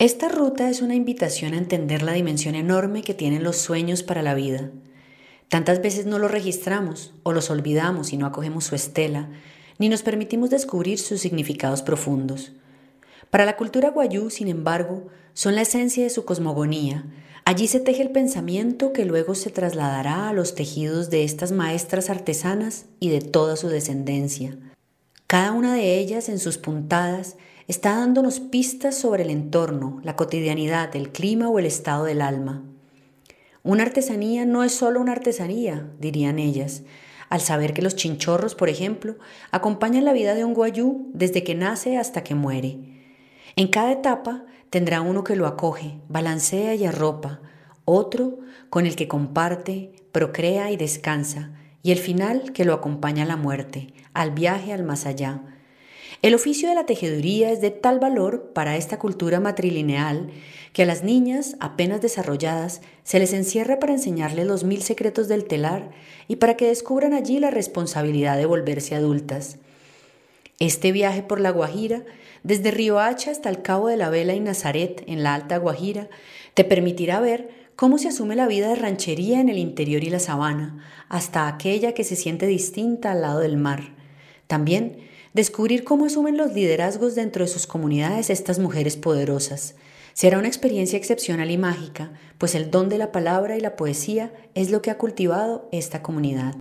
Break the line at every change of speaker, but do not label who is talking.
Esta ruta es una invitación a entender la dimensión enorme que tienen los sueños para la vida. Tantas veces no los registramos o los olvidamos y no acogemos su estela, ni nos permitimos descubrir sus significados profundos. Para la cultura guayú, sin embargo, son la esencia de su cosmogonía. Allí se teje el pensamiento que luego se trasladará a los tejidos de estas maestras artesanas y de toda su descendencia. Cada una de ellas en sus puntadas está dándonos pistas sobre el entorno, la cotidianidad, el clima o el estado del alma. Una artesanía no es solo una artesanía, dirían ellas, al saber que los chinchorros, por ejemplo, acompañan la vida de un guayú desde que nace hasta que muere. En cada etapa tendrá uno que lo acoge, balancea y arropa, otro con el que comparte, procrea y descansa, y el final que lo acompaña a la muerte, al viaje al más allá. El oficio de la tejeduría es de tal valor para esta cultura matrilineal que a las niñas apenas desarrolladas se les encierra para enseñarles los mil secretos del telar y para que descubran allí la responsabilidad de volverse adultas. Este viaje por la Guajira, desde Río Hacha hasta el Cabo de la Vela y Nazaret, en la Alta Guajira, te permitirá ver cómo se asume la vida de ranchería en el interior y la sabana, hasta aquella que se siente distinta al lado del mar. También descubrir cómo asumen los liderazgos dentro de sus comunidades estas mujeres poderosas. Será una experiencia excepcional y mágica, pues el don de la palabra y la poesía es lo que ha cultivado esta comunidad.